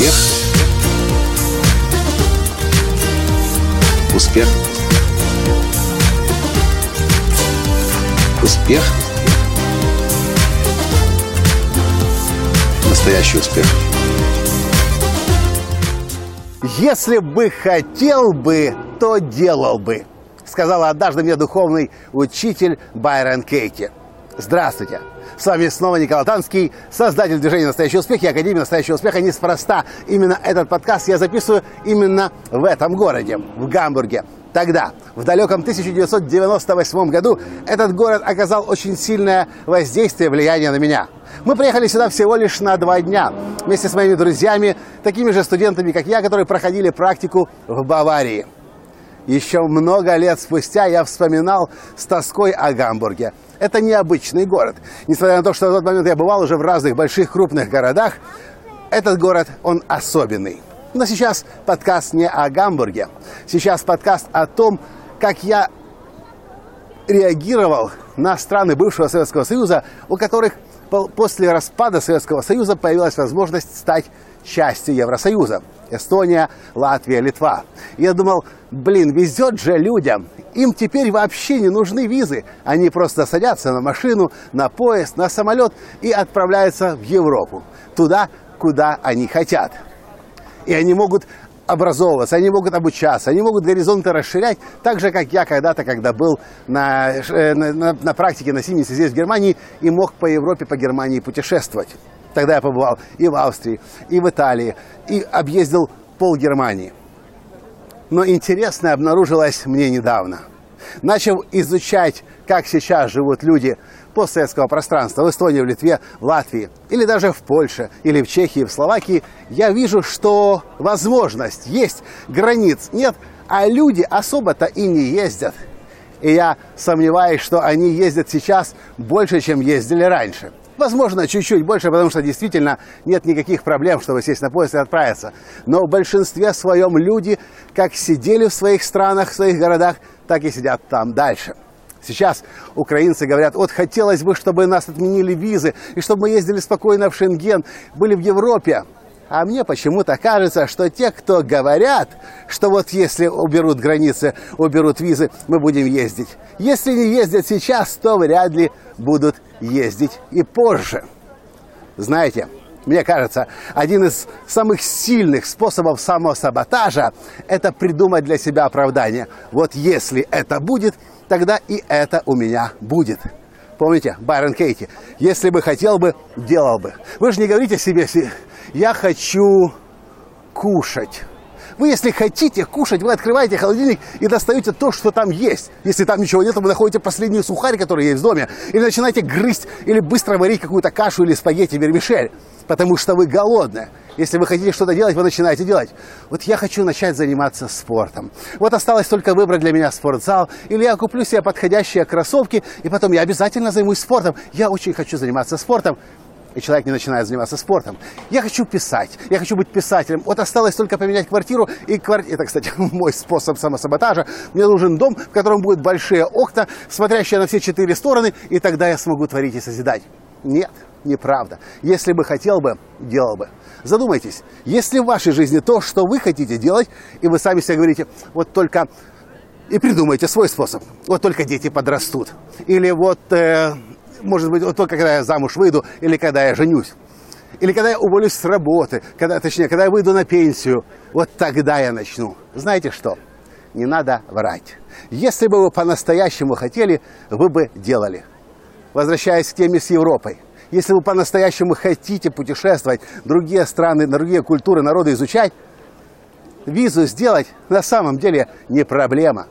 Успех. Успех. Успех. Настоящий успех. Если бы хотел бы, то делал бы, сказала однажды мне духовный учитель Байрон Кейти. Здравствуйте! С вами снова Николай Танский, создатель движения «Настоящий успех» и Академии «Настоящего успеха». Неспроста именно этот подкаст я записываю именно в этом городе, в Гамбурге. Тогда, в далеком 1998 году, этот город оказал очень сильное воздействие, влияние на меня. Мы приехали сюда всего лишь на два дня, вместе с моими друзьями, такими же студентами, как я, которые проходили практику в Баварии. Еще много лет спустя я вспоминал с тоской о Гамбурге – это необычный город. Несмотря на то, что в тот момент я бывал уже в разных больших крупных городах, этот город, он особенный. Но сейчас подкаст не о Гамбурге. Сейчас подкаст о том, как я реагировал на страны бывшего Советского Союза, у которых после распада Советского Союза появилась возможность стать частью Евросоюза. Эстония, Латвия, Литва. Я думал, блин, везет же людям. Им теперь вообще не нужны визы. Они просто садятся на машину, на поезд, на самолет и отправляются в Европу. Туда, куда они хотят. И они могут образовываться, они могут обучаться, они могут горизонты расширять, так же, как я когда-то, когда был на, э, на, на практике на Сименсе здесь, в Германии, и мог по Европе, по Германии путешествовать. Тогда я побывал и в Австрии, и в Италии, и объездил пол Германии. Но интересное обнаружилось мне недавно. Начал изучать, как сейчас живут люди постсоветского пространства в Эстонии, в Литве, в Латвии, или даже в Польше, или в Чехии, в Словакии, я вижу, что возможность есть, границ нет, а люди особо-то и не ездят. И я сомневаюсь, что они ездят сейчас больше, чем ездили раньше. Возможно, чуть-чуть больше, потому что действительно нет никаких проблем, чтобы сесть на поезд и отправиться. Но в большинстве своем люди как сидели в своих странах, в своих городах, так и сидят там дальше. Сейчас украинцы говорят, вот хотелось бы, чтобы нас отменили визы, и чтобы мы ездили спокойно в Шенген, были в Европе. А мне почему-то кажется, что те, кто говорят, что вот если уберут границы, уберут визы, мы будем ездить. Если не ездят сейчас, то вряд ли будут ездить и позже. Знаете, мне кажется, один из самых сильных способов самосаботажа – это придумать для себя оправдание. Вот если это будет, тогда и это у меня будет. Помните, Байрон Кейти, если бы хотел бы, делал бы. Вы же не говорите себе, я хочу кушать. Вы, если хотите кушать, вы открываете холодильник и достаете то, что там есть. Если там ничего нет, вы находите последний сухарь, который есть в доме, или начинаете грызть, или быстро варить какую-то кашу или спагетти вермишель, потому что вы голодны. Если вы хотите что-то делать, вы начинаете делать. Вот я хочу начать заниматься спортом. Вот осталось только выбрать для меня спортзал, или я куплю себе подходящие кроссовки, и потом я обязательно займусь спортом. Я очень хочу заниматься спортом и человек не начинает заниматься спортом. Я хочу писать, я хочу быть писателем. Вот осталось только поменять квартиру, и квар... это, кстати, мой способ самосаботажа. Мне нужен дом, в котором будут большие окна, смотрящие на все четыре стороны, и тогда я смогу творить и созидать. Нет, неправда. Если бы хотел бы, делал бы. Задумайтесь, если в вашей жизни то, что вы хотите делать, и вы сами себе говорите, вот только и придумайте свой способ. Вот только дети подрастут. Или вот э, может быть, вот только когда я замуж выйду или когда я женюсь. Или когда я уволюсь с работы, когда, точнее, когда я выйду на пенсию, вот тогда я начну. Знаете что? Не надо врать. Если бы вы по-настоящему хотели, вы бы делали. Возвращаясь к теме с Европой. Если вы по-настоящему хотите путешествовать, другие страны, другие культуры, народы изучать, визу сделать на самом деле не проблема.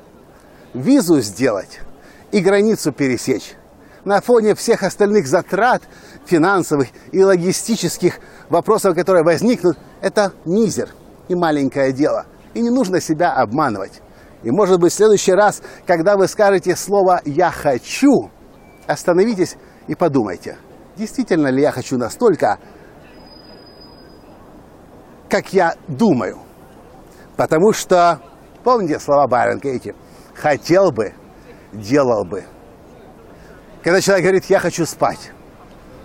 Визу сделать и границу пересечь на фоне всех остальных затрат финансовых и логистических вопросов, которые возникнут, это мизер и маленькое дело. И не нужно себя обманывать. И может быть в следующий раз, когда вы скажете слово «я хочу», остановитесь и подумайте, действительно ли я хочу настолько, как я думаю. Потому что, помните слова Байрон Кейти, хотел бы, делал бы. Когда человек говорит, я хочу спать.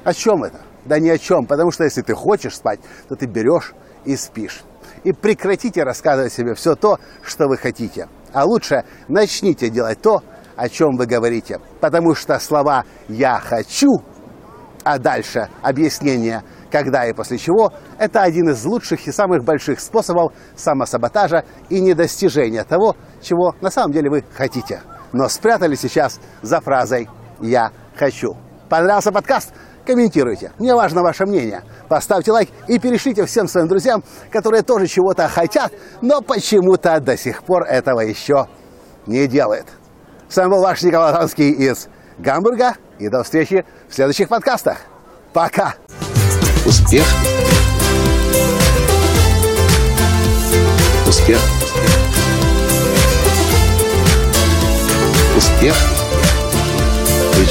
О чем это? Да ни о чем. Потому что если ты хочешь спать, то ты берешь и спишь. И прекратите рассказывать себе все то, что вы хотите. А лучше начните делать то, о чем вы говорите. Потому что слова «я хочу», а дальше объяснение «когда и после чего» – это один из лучших и самых больших способов самосаботажа и недостижения того, чего на самом деле вы хотите. Но спрятали сейчас за фразой «я хочу». Понравился подкаст? Комментируйте. Мне важно ваше мнение. Поставьте лайк и перешлите всем своим друзьям, которые тоже чего-то хотят, но почему-то до сих пор этого еще не делают. С вами был ваш Николай Танский из Гамбурга. И до встречи в следующих подкастах. Пока! Успех! Успех! Успех!